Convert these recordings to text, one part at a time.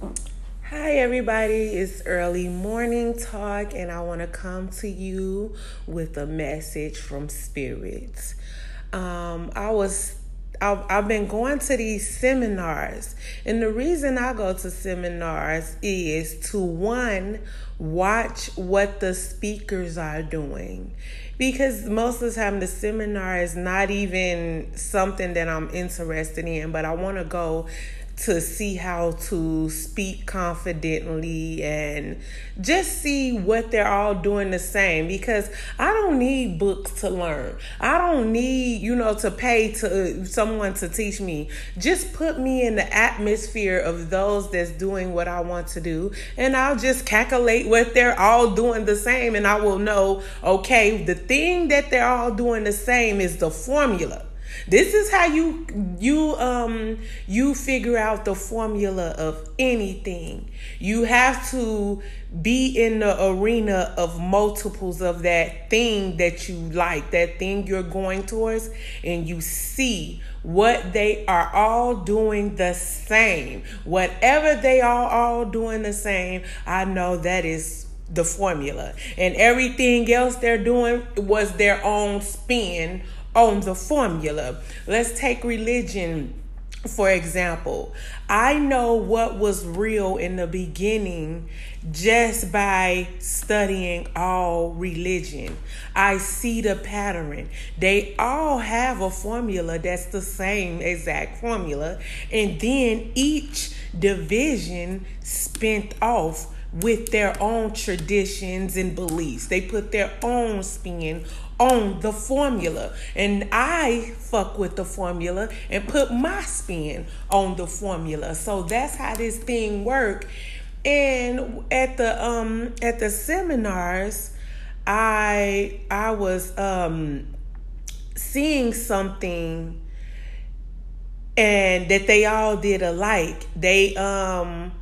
Hi, everybody. It's early morning talk, and I want to come to you with a message from Spirit. Um, I was I've, I've been going to these seminars, and the reason I go to seminars is to one, watch what the speakers are doing. Because most of the time, the seminar is not even something that I'm interested in, but I want to go to see how to speak confidently and just see what they're all doing the same because I don't need books to learn. I don't need, you know, to pay to someone to teach me. Just put me in the atmosphere of those that's doing what I want to do and I'll just calculate what they're all doing the same and I will know, okay, the thing that they're all doing the same is the formula. This is how you you um you figure out the formula of anything. You have to be in the arena of multiples of that thing that you like, that thing you're going towards, and you see what they are all doing the same. Whatever they are all doing the same, I know that is the formula. And everything else they're doing was their own spin on the formula. Let's take religion for example. I know what was real in the beginning just by studying all religion. I see the pattern. They all have a formula that's the same exact formula, and then each division spent off with their own traditions and beliefs. They put their own spin on the formula. And I fuck with the formula and put my spin on the formula. So that's how this thing work. And at the um at the seminars, I I was um seeing something and that they all did alike. They um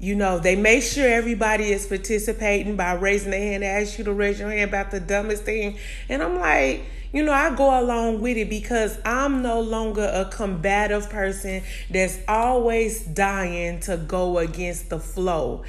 you know, they make sure everybody is participating by raising their hand. They ask you to raise your hand about the dumbest thing. And I'm like, you know, I go along with it because I'm no longer a combative person that's always dying to go against the flow.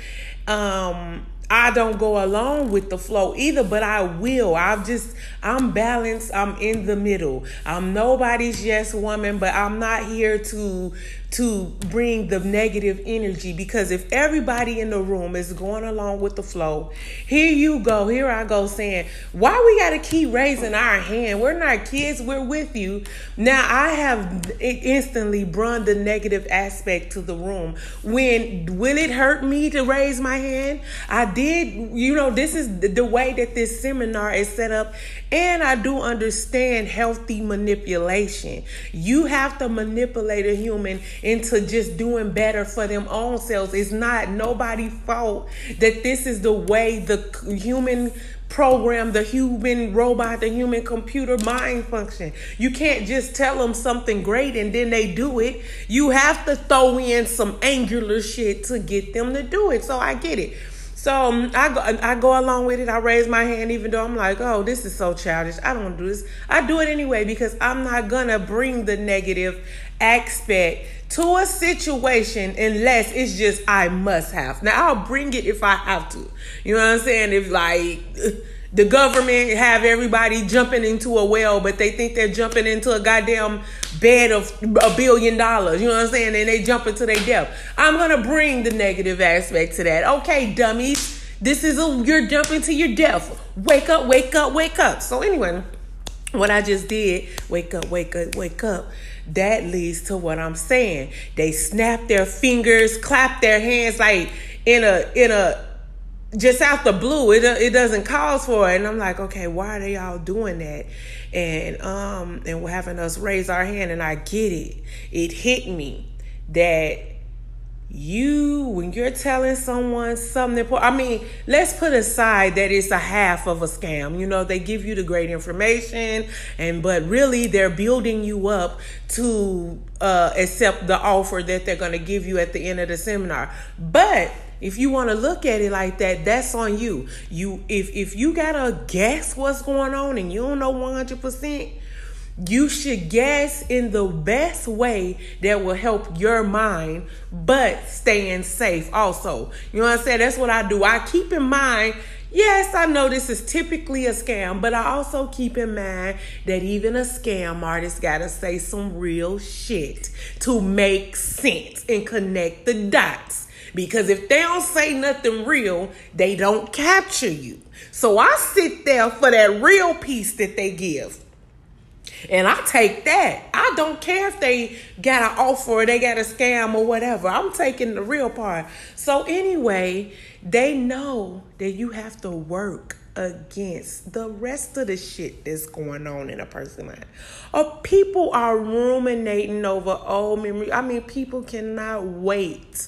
Um, I don't go along with the flow either, but I will. I'm just, I'm balanced. I'm in the middle. I'm nobody's yes woman, but I'm not here to to bring the negative energy because if everybody in the room is going along with the flow, here you go, here I go saying, why we got to keep raising our hand? We're not kids, we're with you. Now I have instantly brought the negative aspect to the room. When will it hurt me to raise my hand? I did, you know, this is the way that this seminar is set up and I do understand healthy manipulation. You have to manipulate a human into just doing better for them own selves. It's not nobody's fault that this is the way the human program, the human robot, the human computer mind function. You can't just tell them something great and then they do it. You have to throw in some angular shit to get them to do it. So I get it. So um, I go, I go along with it. I raise my hand, even though I'm like, oh, this is so childish. I don't want to do this. I do it anyway because I'm not gonna bring the negative aspect to a situation unless it's just I must have. Now I'll bring it if I have to. You know what I'm saying? If like the government have everybody jumping into a well, but they think they're jumping into a goddamn bed of a billion dollars. You know what I'm saying? And they jump into their death. I'm gonna bring the negative aspect to that. Okay, dummies. This is a you're jumping to your death. Wake up, wake up, wake up. So anyway, what I just did, wake up, wake up, wake up. That leads to what I'm saying. They snap their fingers, clap their hands like in a in a just out the blue it it doesn't cause for it. And i'm like okay why are they all doing that? And um and we're having us raise our hand and i get it. It hit me that you when you're telling someone something important i mean let's put aside that it's a half of a scam. You know they give you the great information and but really they're building you up to uh accept the offer that they're going to give you at the end of the seminar. But if you want to look at it like that, that's on you. You if if you gotta guess what's going on and you don't know one hundred percent, you should guess in the best way that will help your mind, but staying safe also. You know what I'm saying? That's what I do. I keep in mind Yes, I know this is typically a scam, but I also keep in mind that even a scam artist got to say some real shit to make sense and connect the dots. Because if they don't say nothing real, they don't capture you. So I sit there for that real piece that they give. And I take that. I don't care if they got an offer or they got a scam or whatever. I'm taking the real part. So anyway, they know that you have to work against the rest of the shit that's going on in a person's mind. Or people are ruminating over old memory. I mean, people cannot wait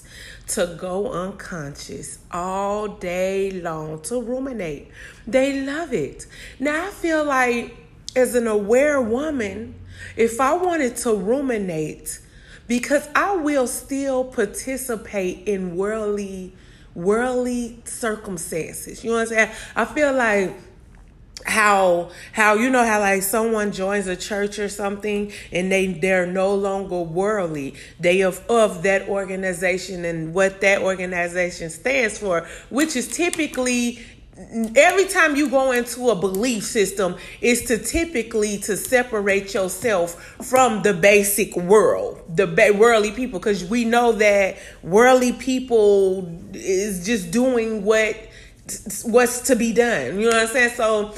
to go unconscious all day long to ruminate. They love it. Now, I feel like as an aware woman, if I wanted to ruminate, because I will still participate in worldly worldly circumstances. You know what I'm saying? I feel like how how you know how like someone joins a church or something and they they're no longer worldly. They of of that organization and what that organization stands for which is typically every time you go into a belief system is to typically to separate yourself from the basic world the ba- worldly people because we know that worldly people is just doing what what's to be done. You know what i'm saying? So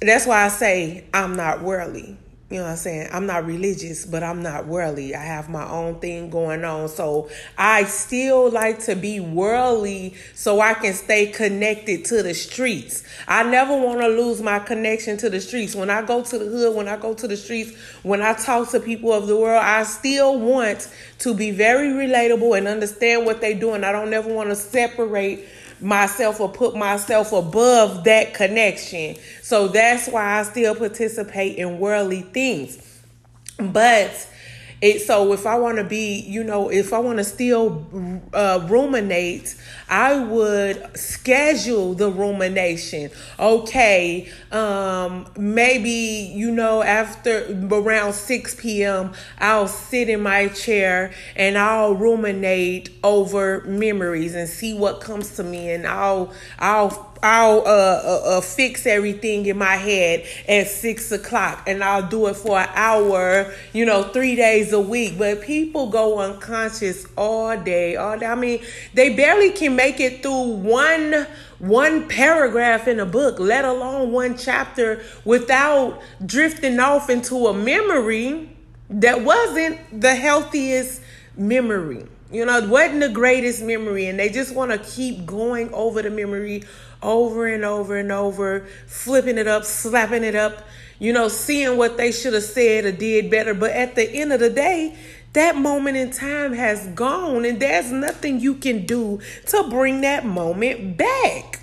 that's why i say i'm not worldly you know what I'm saying? I'm not religious, but I'm not worldly. I have my own thing going on. So I still like to be worldly so I can stay connected to the streets. I never want to lose my connection to the streets. When I go to the hood, when I go to the streets, when I talk to people of the world, I still want to be very relatable and understand what they're doing. I don't ever want to separate myself or put myself above that connection. So that's why I still participate in worldly things. But it so if I want to be, you know, if I want to still uh, ruminate, I would schedule the rumination. Okay, um, maybe you know after around six p.m. I'll sit in my chair and I'll ruminate over memories and see what comes to me, and I'll I'll I'll uh, uh, uh, fix everything in my head at six o'clock, and I'll do it for an hour, you know, three days a week. But people go unconscious all day, all day. I mean, they barely can make it through one one paragraph in a book, let alone one chapter, without drifting off into a memory that wasn't the healthiest memory. You know, wasn't the greatest memory, and they just want to keep going over the memory over and over and over, flipping it up, slapping it up, you know, seeing what they should have said or did better. But at the end of the day, that moment in time has gone, and there's nothing you can do to bring that moment back.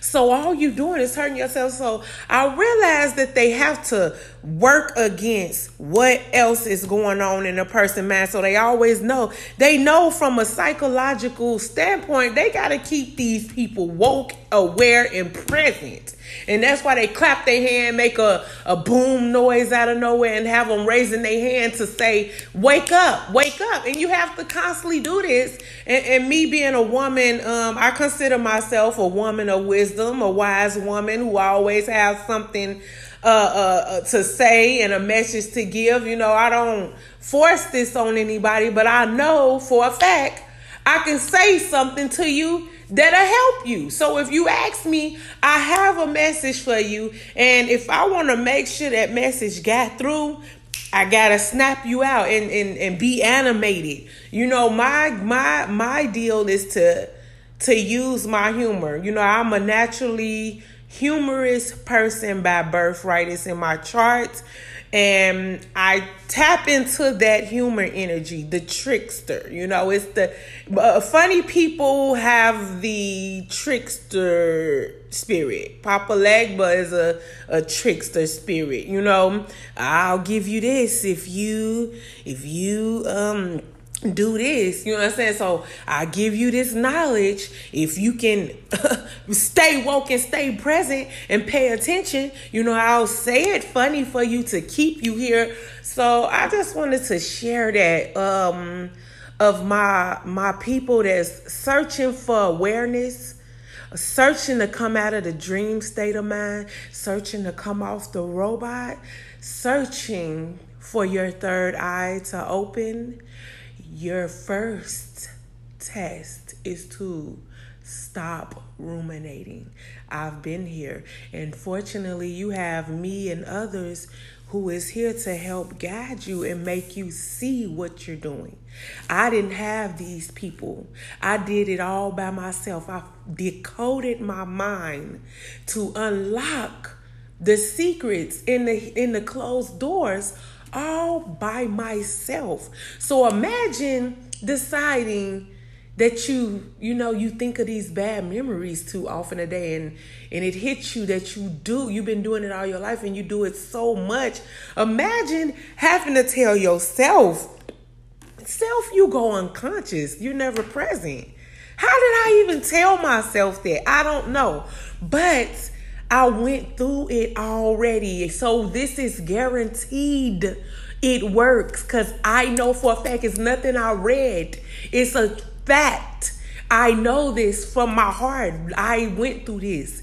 So all you doing is hurting yourself. So I realize that they have to work against what else is going on in a person mind. So they always know. They know from a psychological standpoint, they got to keep these people woke, aware, and present. And that's why they clap their hand, make a, a boom noise out of nowhere, and have them raising their hand to say, Wake up, wake up. And you have to constantly do this. And, and me being a woman, um, I consider myself a woman of wisdom, a wise woman who always has something uh, uh, uh, to say and a message to give. You know, I don't force this on anybody, but I know for a fact I can say something to you that'll help you. So if you ask me, I have a message for you. And if I want to make sure that message got through, I gotta snap you out and, and, and be animated. You know, my my my deal is to to use my humor. You know, I'm a naturally humorous person by birthright. It's in my charts and I tap into that humor energy, the trickster. You know, it's the uh, funny people have the trickster spirit. Papa Legba is a, a trickster spirit. You know, I'll give you this if you if you um do this. You know what I'm saying? So I give you this knowledge. If you can stay woke and stay present and pay attention, you know, I'll say it funny for you to keep you here. So I just wanted to share that um of my my people that's searching for awareness searching to come out of the dream state of mind, searching to come off the robot, searching for your third eye to open, your first test is to stop ruminating. I've been here, and fortunately, you have me and others who is here to help guide you and make you see what you're doing. I didn't have these people. I did it all by myself. I decoded my mind to unlock the secrets in the in the closed doors all by myself. So imagine deciding that you you know you think of these bad memories too often a day and and it hits you that you do you've been doing it all your life and you do it so much. Imagine having to tell yourself self you go unconscious you're never present. How did i even tell myself that? I don't know. But i went through it already so this is guaranteed it works because i know for a fact it's nothing i read it's a fact. I know this from my heart. I went through this.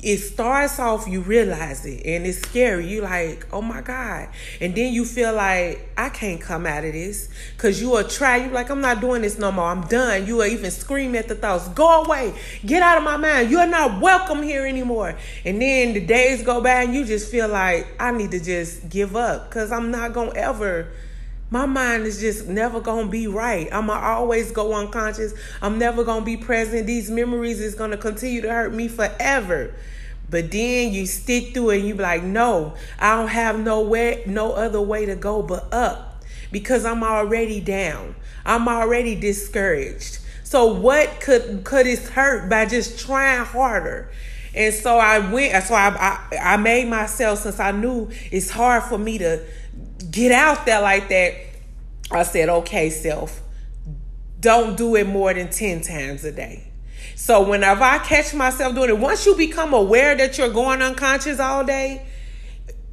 It starts off, you realize it, and it's scary. You like, oh my God. And then you feel like, I can't come out of this. Cause you will try, you like, I'm not doing this no more. I'm done. You will even scream at the thoughts, go away, get out of my mind. You're not welcome here anymore. And then the days go by and you just feel like, I need to just give up. Cause I'm not gonna ever my mind is just never gonna be right. I'ma always go unconscious. I'm never gonna be present. These memories is gonna continue to hurt me forever. But then you stick through it and you be like, no, I don't have no way, no other way to go but up. Because I'm already down. I'm already discouraged. So what could could it hurt by just trying harder? And so I went, so I, I, I made myself, since I knew it's hard for me to get out there like that, I said, okay, self, don't do it more than 10 times a day. So whenever I catch myself doing it, once you become aware that you're going unconscious all day,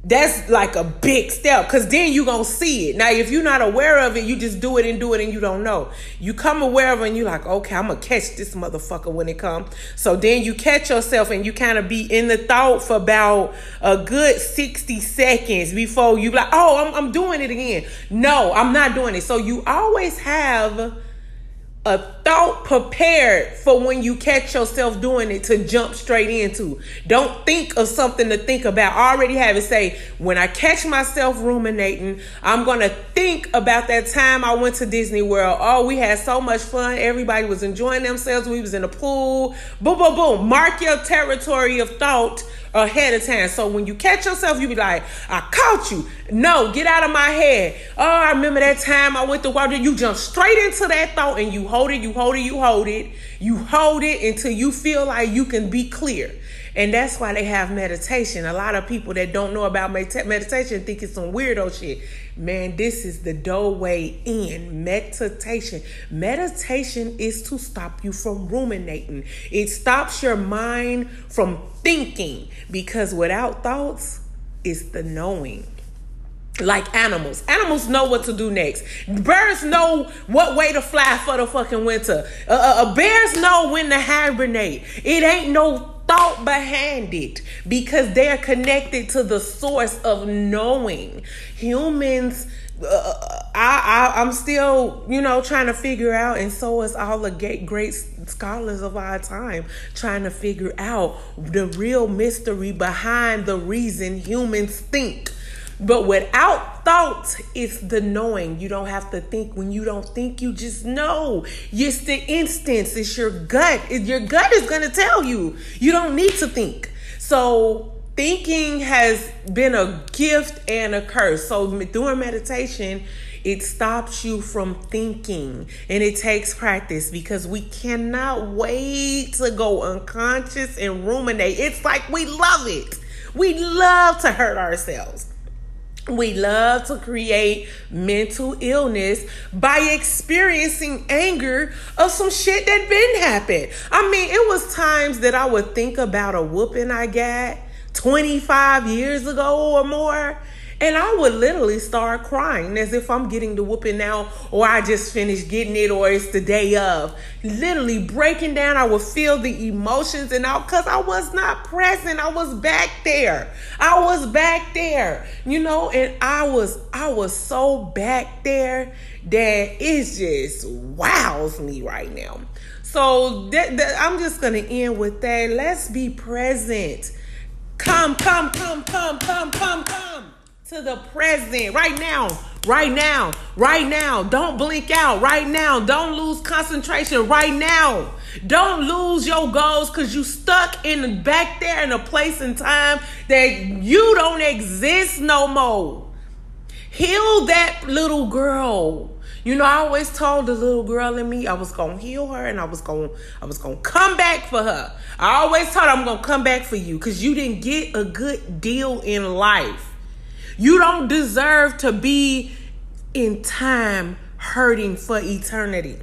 that's like a big step because then you're gonna see it. Now if you're not aware of it you just do it and do it and you don't know. You come aware of it and you're like okay i'm gonna catch this motherfucker when it comes so then you catch yourself and you kind of be in the thought for about a good 60 seconds before you like oh I'm, I'm doing it again. No i'm not doing it. So you always have a thought prepared for when you catch yourself doing it to jump straight into. Don't think of something to think about. I already have it say, when I catch myself ruminating, I'm going to think about that time I went to Disney World. Oh, we had so much fun. Everybody was enjoying themselves. We was in the pool. Boom, boom, boom. Mark your territory of thought ahead of time. So when you catch yourself, you be like, I caught you. No, get out of my head. Oh, I remember that time I went to water. You jump straight into that thought and you hold it, you hold it, you hold it. You hold it until you feel like you can be clear. And that's why they have meditation. A lot of people that don't know about meditation think it's some weirdo shit. Man, this is the doorway in meditation. Meditation is to stop you from ruminating. It stops your mind from thinking because without thoughts, it's the knowing like animals. Animals know what to do next. Birds know what way to fly for the fucking winter. Uh, uh, uh bears know when to hibernate. It ain't no thought behind it because they're connected to the source of knowing. Humans, uh, I, I, am still, you know, trying to figure out, and so is all the great, great scholars of our time, trying to figure out the real mystery behind the reason humans think but without thought, it's the knowing. You don't have to think. When you don't think, you just know. It's the instance. It's your gut. Your gut is going to tell you. You don't need to think. So thinking has been a gift and a curse. So doing meditation, it stops you from thinking and it takes practice because we cannot wait to go unconscious and ruminate. It's like we love it. We love to hurt ourselves. We love to create mental illness by experiencing anger of some shit that been happened. I mean, it was times that I would think about a whooping I got 25 years ago or more and I would literally start crying as if I'm getting the whooping now, or I just finished getting it, or it's the day of. Literally breaking down, I would feel the emotions and all because I was not present. I was back there. I was back there, you know, and I was I was so back there that it just wows me right now. So that, I'm just gonna end with that. Let's be present. Come, come, come, come, come, come, come to the present right now, right now, right now. Don't blink out right now. Don't lose concentration right now. Don't lose your goals because you stuck in back there in a place and time that you don't exist no more. Heal that little girl. You know, I always told the little girl in me I was gonna heal her and I was gonna I was gonna come back for her. I always told her I'm gonna come back for you because you didn't get a good deal in life. You don't deserve to be in time hurting for eternity.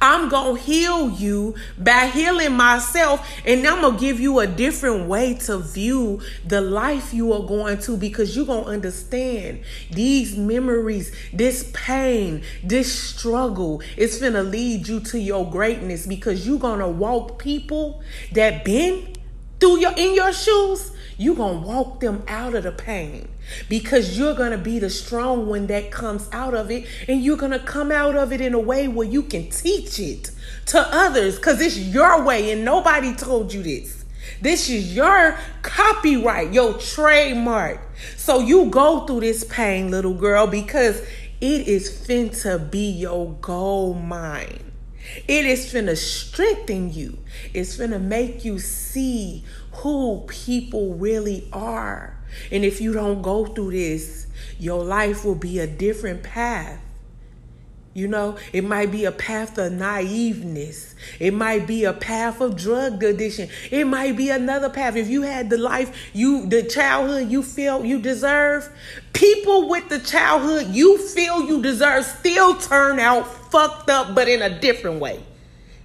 I'm going to heal you by healing myself, and I'm going to give you a different way to view the life you are going to because you're going to understand these memories, this pain, this struggle It's going to lead you to your greatness because you're going to walk people that been through your in your shoes you're going to walk them out of the pain because you're going to be the strong one that comes out of it. And you're going to come out of it in a way where you can teach it to others because it's your way and nobody told you this. This is your copyright, your trademark. So you go through this pain, little girl, because it is fin to be your gold mine. It is finna strengthen you. It's finna make you see who people really are. And if you don't go through this, your life will be a different path. You know, it might be a path of naiveness. It might be a path of drug addiction. It might be another path. If you had the life you, the childhood you feel you deserve, people with the childhood you feel you deserve still turn out fucked up, but in a different way.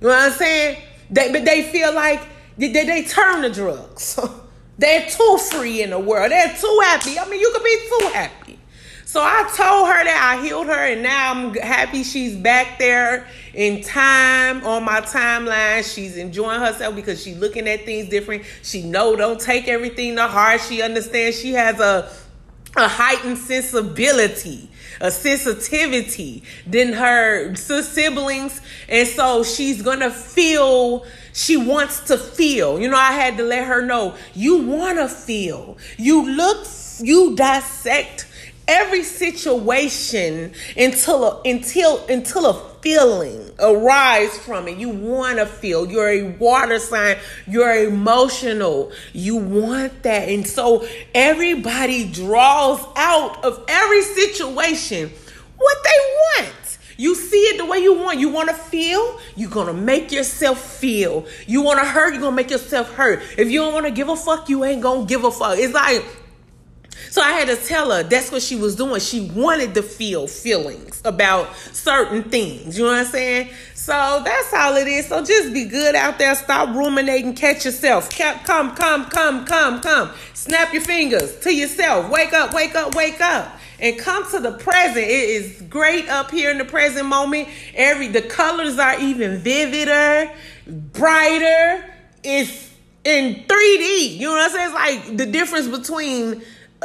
You know what I'm saying? They, but they feel like they, they, they turn to drugs. They're too free in the world. They're too happy. I mean, you could be too happy. So I told her that I healed her, and now I'm happy she's back there in time on my timeline. She's enjoying herself because she's looking at things different. She know don't take everything to heart. She understands she has a a heightened sensibility, a sensitivity than her siblings, and so she's gonna feel she wants to feel. You know, I had to let her know you want to feel. You look, you dissect every situation until a, until until a feeling arise from it. You want to feel. You're a water sign. You're emotional. You want that, and so everybody draws out of every situation what they want. You the way you want. You want to feel, you're going to make yourself feel. You want to hurt, you're going to make yourself hurt. If you don't want to give a fuck, you ain't going to give a fuck. It's like, so I had to tell her that's what she was doing. She wanted to feel feelings about certain things. You know what I'm saying? So that's all it is. So just be good out there. Stop ruminating. Catch yourself. Come, come, come, come, come. Snap your fingers to yourself. Wake up, wake up, wake up and come to the present. It is great up here in the present moment. Every the colors are even vivider, brighter. It's in 3D. You know what I'm saying? It's like the difference between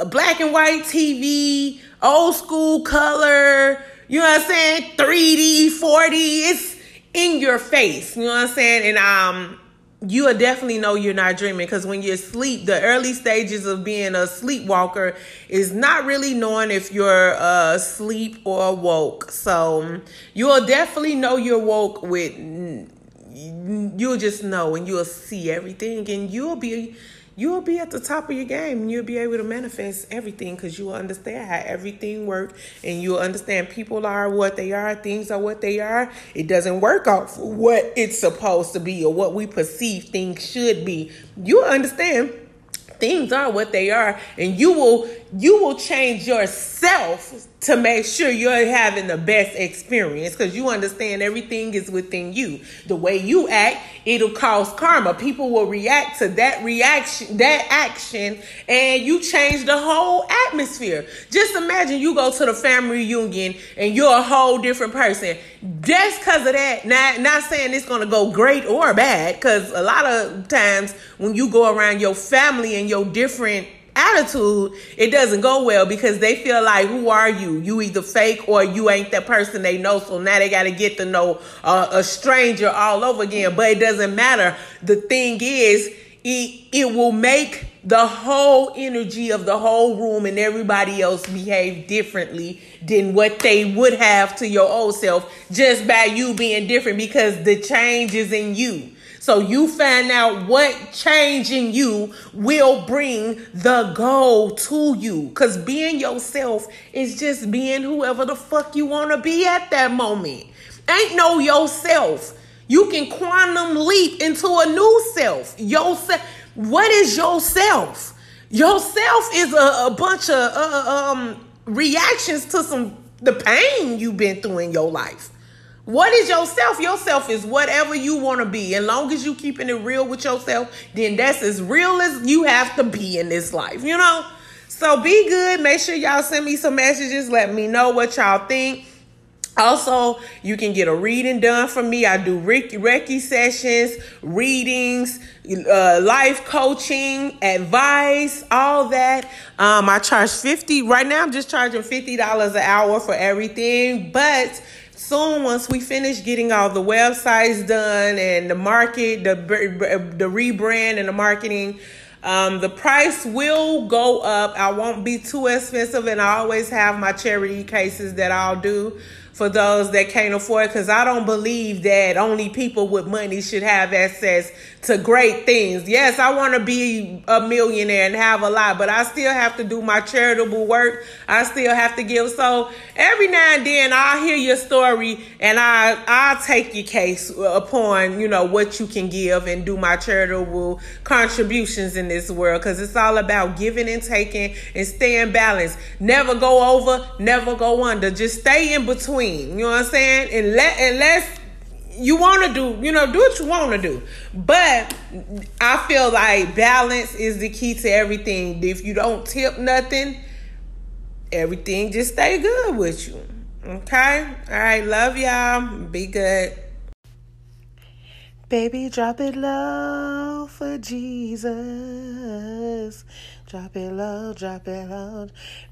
black and white TV, old school color, you know what I'm saying? 3D, 4D. It's in your face. You know what I'm saying? And um you will definitely know you're not dreaming because when you're asleep, the early stages of being a sleepwalker is not really knowing if you're uh, asleep or woke. So you'll definitely know you're woke with you'll just know and you'll see everything and you'll be you'll be at the top of your game and you'll be able to manifest everything because you will understand how everything works and you'll understand people are what they are, things are what they are. It doesn't work for what it's supposed to be or what we perceive things should be. You'll understand things are what they are and you will you will change yourself to make sure you're having the best experience because you understand everything is within you. The way you act, it'll cause karma. People will react to that reaction, that action, and you change the whole atmosphere. Just imagine you go to the family reunion and you're a whole different person. Just because of that, not, not saying it's going to go great or bad, because a lot of times when you go around your family and your different attitude, it doesn't go well because they feel like, who are you? You either fake or you ain't that person they know. So now they got to get to know a stranger all over again. But it doesn't matter. The thing is, it, it will make the whole energy of the whole room and everybody else behave differently than what they would have to your old self just by you being different because the change is in you. So you find out what changing you will bring the goal to you. Because being yourself is just being whoever the fuck you want to be at that moment. Ain't no yourself. You can quantum leap into a new self. Yourself. What is yourself? Yourself is a, a bunch of uh, um, reactions to some the pain you've been through in your life. What is yourself? Yourself is whatever you want to be. And long as you keeping it real with yourself, then that's as real as you have to be in this life, you know? So be good. Make sure y'all send me some messages. Let me know what y'all think. Also, you can get a reading done from me. I do Reiki sessions, readings, uh, life coaching, advice, all that. Um, I charge 50 right now. I'm just charging $50 an hour for everything, but soon once we finish getting all the websites done and the market the the rebrand and the marketing um, the price will go up. I won't be too expensive and i always have my charity cases that i'll do for those that can't afford because I don't believe that only people with money should have access to great things. Yes, I want to be a millionaire and have a lot, but I still have to do my charitable work. I still have to give. So every now and then I'll hear your story and I I'll take your case upon, you know, what you can give and do my charitable contributions in this world because it's all about giving and taking and staying balanced. Never go over, never go under. Just stay in between you know what I'm saying? And let unless you want to do, you know, do what you want to do. But I feel like balance is the key to everything. If you don't tip nothing, everything just stay good with you. Okay? All right, love y'all. Be good. Baby, drop it low for Jesus. Drop it low, drop it low.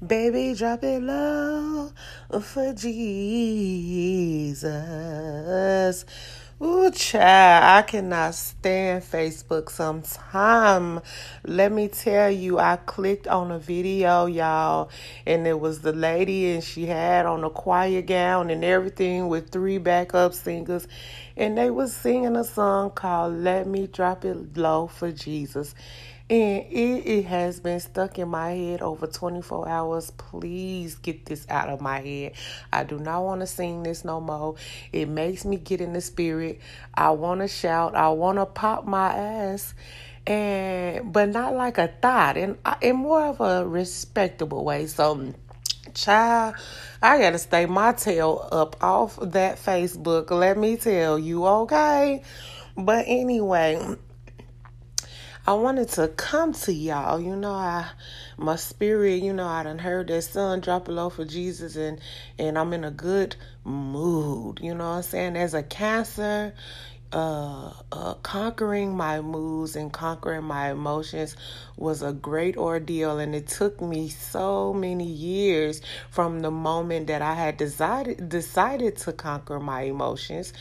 Baby, drop it low for Jesus. Ooh, child, I cannot stand Facebook sometime. Let me tell you, I clicked on a video, y'all, and it was the lady, and she had on a choir gown and everything with three backup singers, and they was singing a song called Let Me Drop It Low for Jesus. And it, it has been stuck in my head over 24 hours. Please get this out of my head. I do not want to sing this no more. It makes me get in the spirit. I want to shout. I want to pop my ass and but not like a thought in uh, in more of a respectable way so child i gotta stay my tail up off that facebook let me tell you okay but anyway I wanted to come to y'all. You know, I my spirit, you know, I done heard that sun drop a low for Jesus and and I'm in a good mood. You know what I'm saying? As a cancer, uh, uh, conquering my moods and conquering my emotions was a great ordeal, and it took me so many years from the moment that I had decided decided to conquer my emotions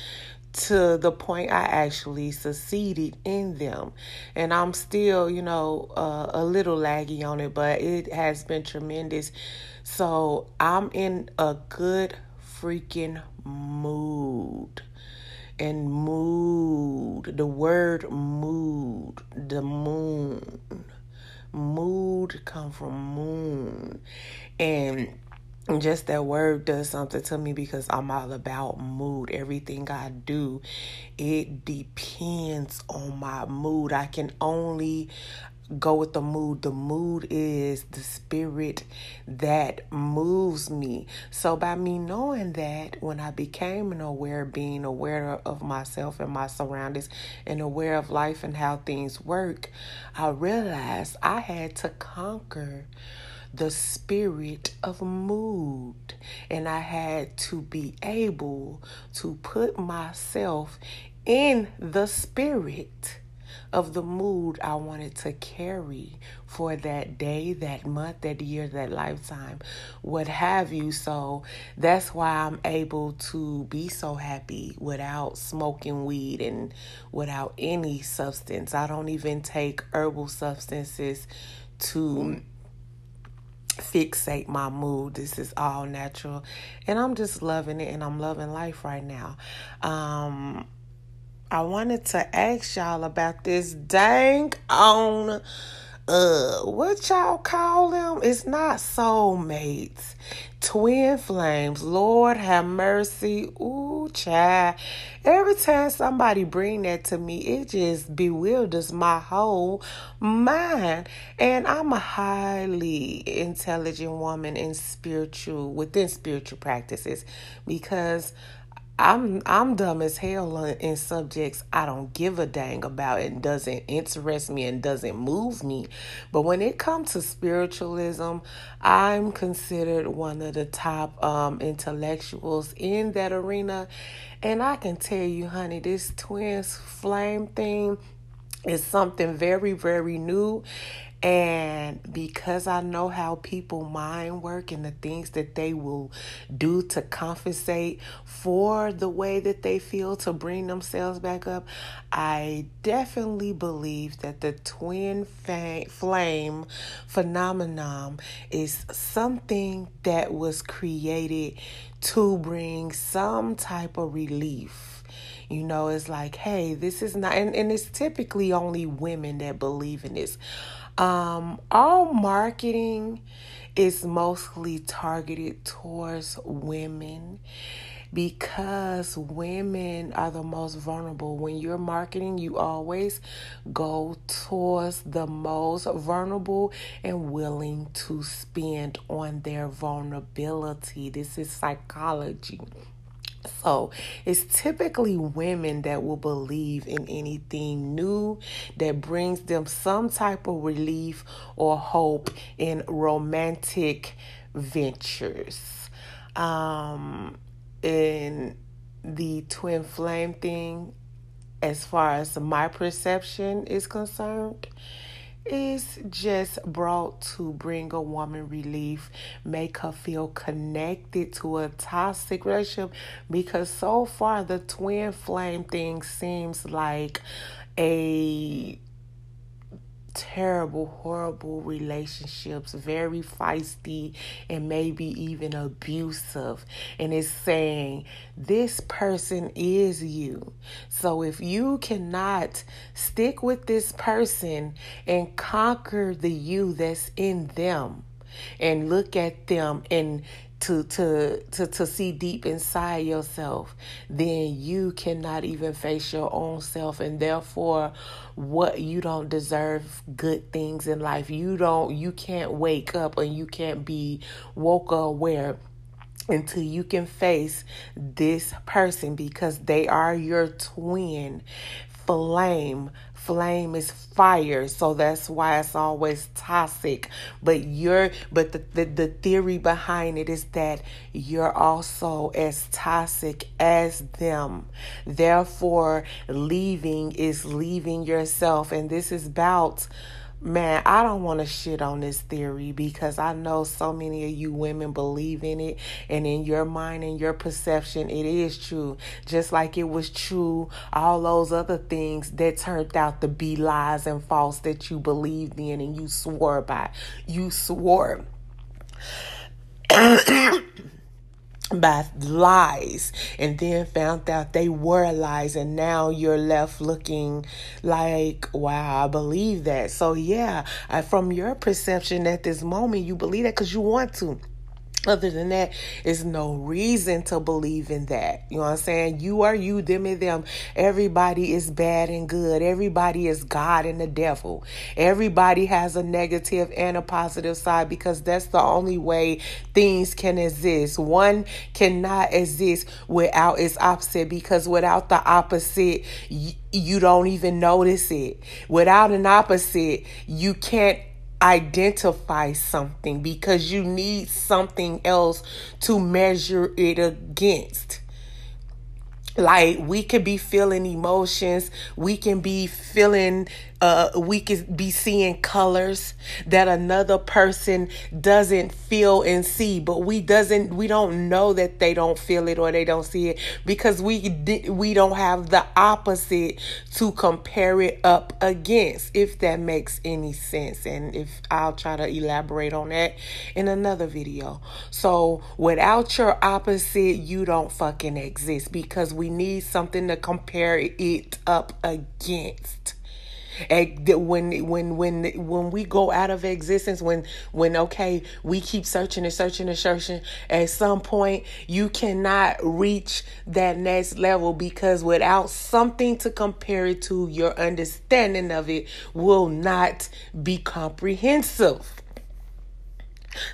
to the point I actually succeeded in them. And I'm still, you know, uh, a little laggy on it, but it has been tremendous. So I'm in a good freaking mood. And mood, the word mood, the moon. Mood come from moon. And just that word does something to me because I'm all about mood. Everything I do, it depends on my mood. I can only go with the mood. The mood is the spirit that moves me. So by me knowing that, when I became an aware being, aware of myself and my surroundings, and aware of life and how things work, I realized I had to conquer the spirit of mood. And I had to be able to put myself in the spirit of the mood I wanted to carry for that day, that month, that year, that lifetime, what have you. So that's why I'm able to be so happy without smoking weed and without any substance. I don't even take herbal substances to fixate my mood. This is all natural. And I'm just loving it and I'm loving life right now. Um I wanted to ask y'all about this dang on uh what y'all call them? It's not soulmates. Twin flames. Lord have mercy. Ooh child. Every time somebody bring that to me it just bewilders my whole mind. And i'm a highly intelligent woman in spiritual within spiritual practices because I'm I'm dumb as hell in subjects I don't give a dang about and doesn't interest me and doesn't move me. But when it comes to spiritualism, I'm considered one of the top um, intellectuals in that arena. And I can tell you, honey, this twins flame thing is something very, very new. And because I know how people mind work and the things that they will do to compensate for the way that they feel to bring themselves back up, I definitely believe that the twin flame phenomenon is something that was created to bring some type of relief you know, it's like, hey, this is not, and, and it's typically only women that believe in this. Um, all marketing is mostly targeted towards women because women are the most vulnerable. When you're marketing, you always go towards the most vulnerable and willing to spend on their vulnerability. This is psychology. So it's typically women that will believe in anything new that brings them some type of relief or hope in romantic ventures. Um, in the twin flame thing, as far as my perception is concerned, is just brought to bring a woman relief, make her feel connected to a toxic relationship because so far the twin flame thing seems like a terrible, horrible relationships, very feisty and maybe even abusive. And it's saying, This person is you. So if you cannot stick with this person and conquer the you that's in them, and look at them and to to to to see deep inside yourself then you cannot even face your own self. And therefore what you don't deserve good things in life you don't you can't wake up and you can't be woke aware until you can face this person because they are your twin flame flame is fire. So that's why it's always toxic. But you're but the, the, the theory behind it is that you're also as toxic as them. Therefore leaving is leaving yourself. And this is about Man, I don't want to shit on this theory because I know so many of you women believe in it, and in your mind and your perception, it is true. Just like it was true, all those other things that turned out to be lies and false that you believed in and you swore by. You swore. by lies and then found out they were lies and now you're left looking like wow i believe that. So yeah I, from your perception at this moment you believe that because you want to other than that, there's no reason to believe in that. You know what I'm saying? You are you, them and them. Everybody is bad and good. Everybody is God and the devil. Everybody has a negative and a positive side because that's the only way things can exist. One cannot exist without its opposite because without the opposite, you don't even notice it. Without an opposite, you can't identify something because you need something else to measure it against. Like we could be feeling emotions, we can be feeling uh, we could be seeing colors that another person doesn't feel and see. But we doesn't we don't know that they don't feel it or they don't see it because we we don't have the opposite to compare it up against if that makes any sense. And if I'll try to elaborate on that in another video. So without your opposite you don't fucking exist because we need something to compare it up against when when when when we go out of existence when when okay we keep searching and searching and searching at some point you cannot reach that next level because without something to compare it to your understanding of it will not be comprehensive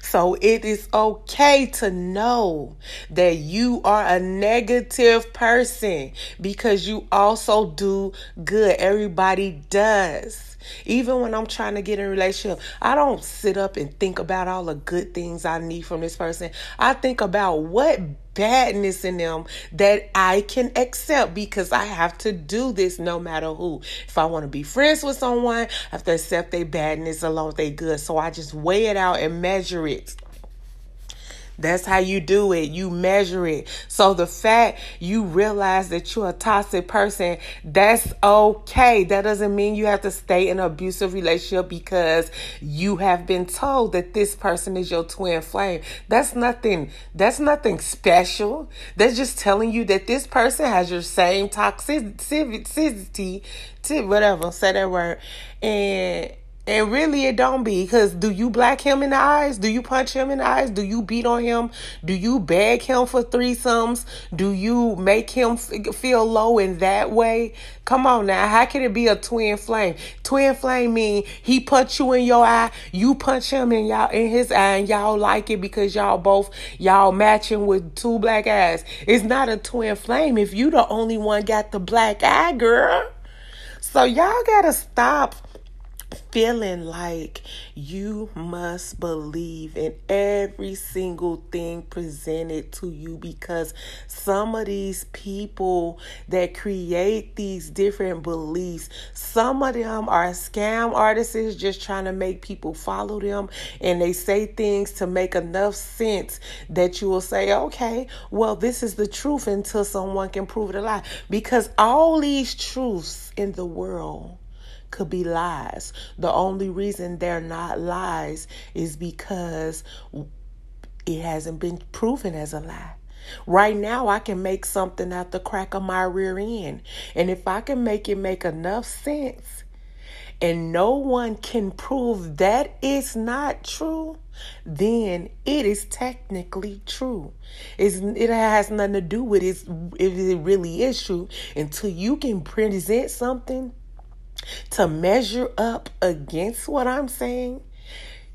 so it is okay to know that you are a negative person because you also do good. Everybody does. Even when I'm trying to get in relationship, I don't sit up and think about all the good things I need from this person. I think about what badness in them that I can accept because I have to do this no matter who. If I want to be friends with someone, I have to accept their badness along with their good. So I just weigh it out and measure it. That's how you do it. You measure it. So the fact you realize that you're a toxic person, that's okay. That doesn't mean you have to stay in an abusive relationship because you have been told that this person is your twin flame. That's nothing, that's nothing special. That's just telling you that this person has your same toxicity, whatever, say that word. And and really, it don't be because do you black him in the eyes? Do you punch him in the eyes? Do you beat on him? Do you beg him for threesomes? Do you make him feel low in that way? Come on now, how can it be a twin flame? Twin flame mean he punch you in your eye, you punch him in y'all in his eye, and y'all like it because y'all both y'all matching with two black eyes. It's not a twin flame if you the only one got the black eye, girl. So y'all gotta stop feeling like you must believe in every single thing presented to you because some of these people that create these different beliefs, some of them are scam artists just trying to make people follow them and they say things to make enough sense that you will say, okay, well, this is the truth until someone can prove it a lie. Because all these truths in the world could be lies. The only reason they're not lies is because it hasn't been proven as a lie. Right now, I can make something out the crack of my rear end. And if I can make it make enough sense and no one can prove that it's not true, then it is technically true. It's, it has nothing to do with it, if it really is true until you can present something to measure up against what I'm saying,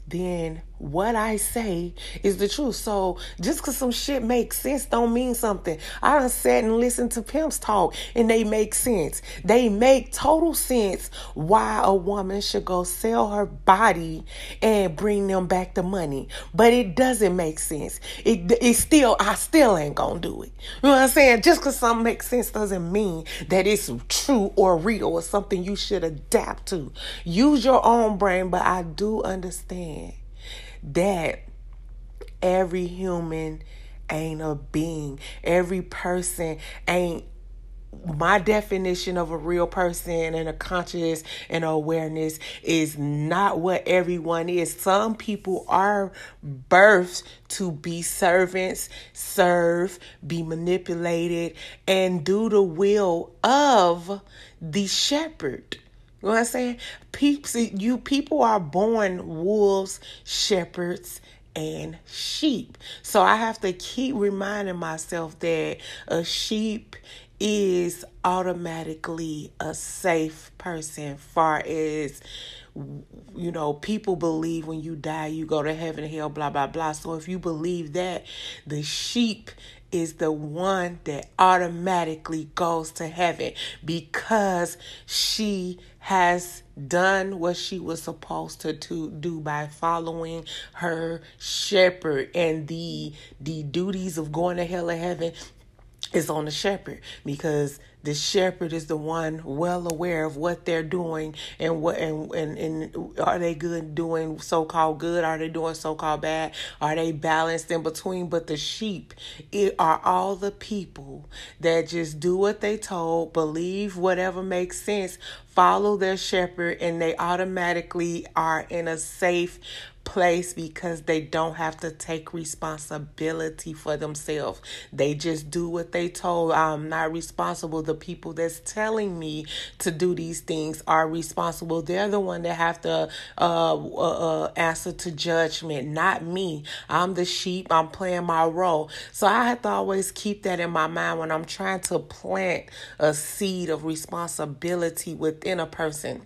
then what I say is the truth. So just because some shit makes sense don't mean something. I done sat and listened to pimps talk and they make sense. They make total sense why a woman should go sell her body and bring them back the money. But it doesn't make sense. It, it still, I still ain't gonna do it. You know what I'm saying? Just because something makes sense doesn't mean that it's true or real or something you should adapt to. Use your own brain, but I do understand that every human ain't a being. Every person ain't my definition of a real person and a conscious and awareness is not what everyone is. Some people are birthed to be servants, serve, be manipulated, and do the will of the shepherd. You know what I'm saying? People, you people are born wolves, shepherds, and sheep. So I have to keep reminding myself that a sheep is automatically a safe person far as you know people believe when you die you go to heaven hell blah blah blah so if you believe that the sheep is the one that automatically goes to heaven because she has done what she was supposed to, to do by following her shepherd. And the the duties of going to hell or heaven is on the shepherd because the shepherd is the one well aware of what they're doing and what and, and, and are they good doing so-called good? Are they doing so-called bad? Are they balanced in between? But the sheep it are all the people that just do what they told believe whatever makes sense follow their shepherd and they automatically are in a safe place because they don't have to take responsibility for themselves. They just do what they told. I'm not responsible. The people that's telling me to do these things are responsible. They're the one that have to uh, uh, uh, answer to judgment, not me. I'm the sheep. I'm playing my role. So I have to always keep that in my mind when I'm trying to plant a seed of responsibility within a person.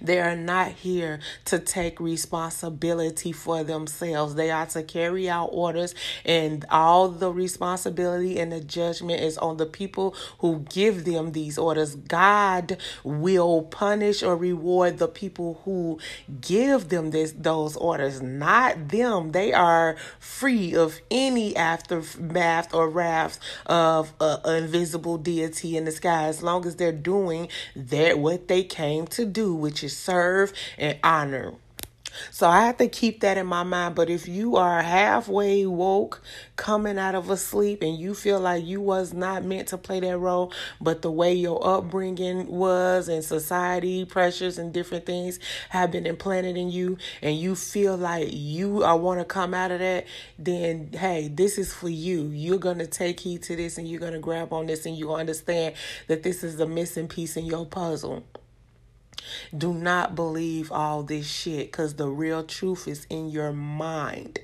They are not here to take responsibility for themselves. They are to carry out orders, and all the responsibility and the judgment is on the people who give them these orders. God will punish or reward the people who give them this those orders, not them. They are free of any aftermath or wrath of an invisible deity in the sky as long as they're doing that what they came to do which is serve and honor. So I have to keep that in my mind. But if you are halfway woke, coming out of a sleep, and you feel like you was not meant to play that role, but the way your upbringing was and society pressures and different things have been implanted in you, and you feel like you are want to come out of that, then hey, this is for you. You're gonna take heed to this, and you're gonna grab on this, and you understand that this is the missing piece in your puzzle. Do not believe all this shit because the real truth is in your mind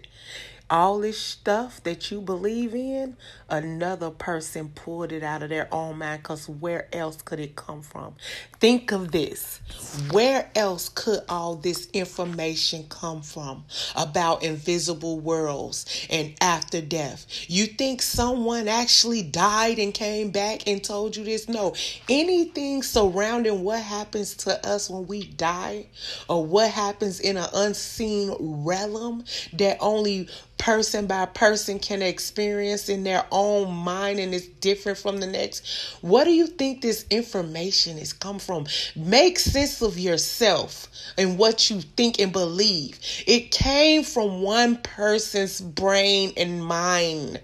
all this stuff that you believe in, another person pulled it out of their own mind because where else could it come from? Think of this. Where else could all this information come from about invisible worlds and after death? You think someone actually died and came back and told you this? No. Anything surrounding what happens to us when we die or what happens in an unseen realm that only person by person can experience in their own mind and it's different from the next. What do you think this information is come from? Make sense of yourself and what you think and believe. It came from one person's brain and mind.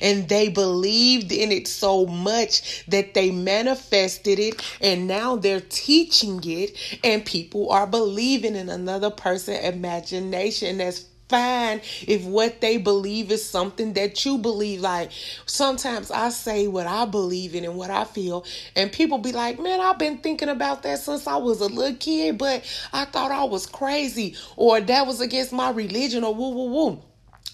And they believed in it so much that they manifested it, and now they're teaching it, and people are believing in another person's imagination that's fine if what they believe is something that you believe. Like sometimes I say what I believe in and what I feel, and people be like, Man, I've been thinking about that since I was a little kid, but I thought I was crazy or that was against my religion or woo woo woo.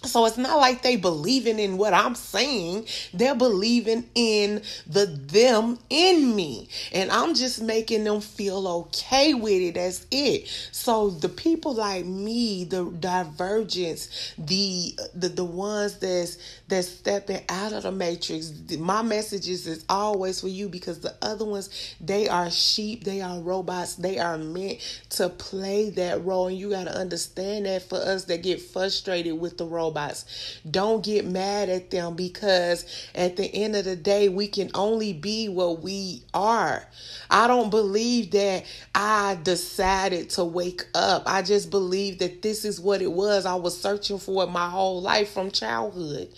So it's not like they believing in what I'm saying. They're believing in the them in me. And I'm just making them feel okay with it. That's it. So the people like me, the divergence, the the, the ones that's that's stepping out of the matrix, my messages is always for you because the other ones, they are sheep, they are robots, they are meant to play that role. And you gotta understand that for us that get frustrated with the role robots. Don't get mad at them because at the end of the day, we can only be what we are. I don't believe that I decided to wake up. I just believe that this is what it was. I was searching for my whole life from childhood.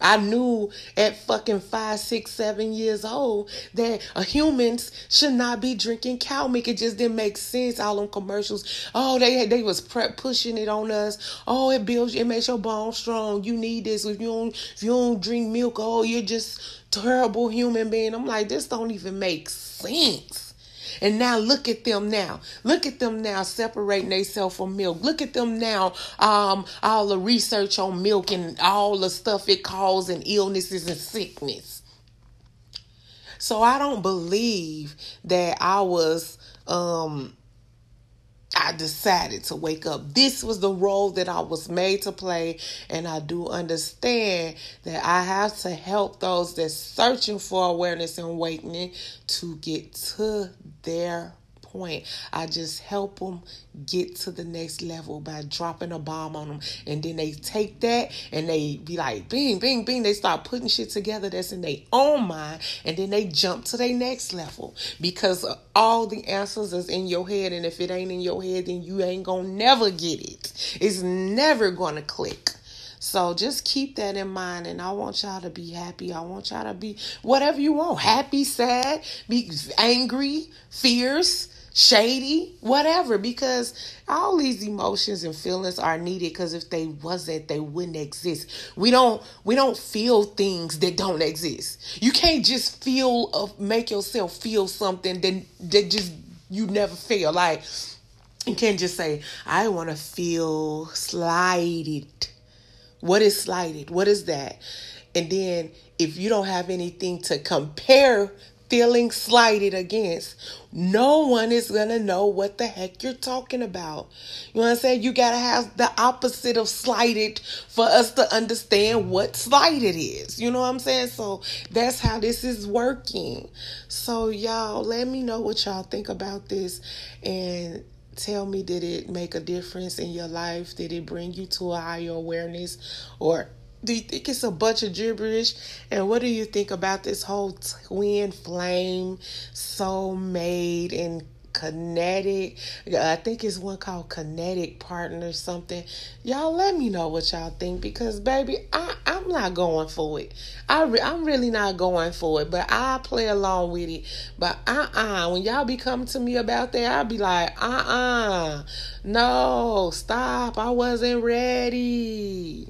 I knew at fucking five, six, seven years old that humans should not be drinking cow milk. It just didn't make sense. All them commercials. Oh, they they was pre- pushing it on us. Oh, it builds, it makes your bones strong. You need this. If you don't, if you don't drink milk, oh, you're just terrible human being. I'm like, this don't even make sense. And now look at them now. Look at them now separating themselves from milk. Look at them now, um, all the research on milk and all the stuff it causes and illnesses and sickness. So I don't believe that I was um I decided to wake up. This was the role that I was made to play, and I do understand that I have to help those that's searching for awareness and awakening to get to their point. I just help them get to the next level by dropping a bomb on them. And then they take that and they be like, bing, bing, bing. They start putting shit together that's in their own mind. And then they jump to their next level because all the answers is in your head. And if it ain't in your head, then you ain't to never get it. It's never to click. So just keep that in mind. And I want y'all to be happy. I want y'all to be whatever you want happy, sad, be angry, fierce shady, whatever, because all these emotions and feelings are needed because if they wasn't, they wouldn't exist. We don't we don't feel things that don't exist. You can't just feel of make yourself feel something that that just you never feel. Like you can't just say, I want to feel slighted. What is slighted? What is that? And then if you don't have anything to compare feeling slighted against, no one is going to know what the heck you're talking about. You know what I'm saying? You got to have the opposite of slighted for us to understand what slighted is. You know what I'm saying? So that's how this is working. So, y'all, let me know what y'all think about this and tell me did it make a difference in your life? Did it bring you to a higher awareness or do you think it's a bunch of gibberish? And what do you think about this whole twin flame, soulmate, and kinetic? I think it's one called kinetic partner something. Y'all let me know what y'all think because baby, I I'm not going for it. I re- I'm really not going for it, but I play along with it. But uh uh when y'all be coming to me about that, I'll be like uh uh no stop, I wasn't ready.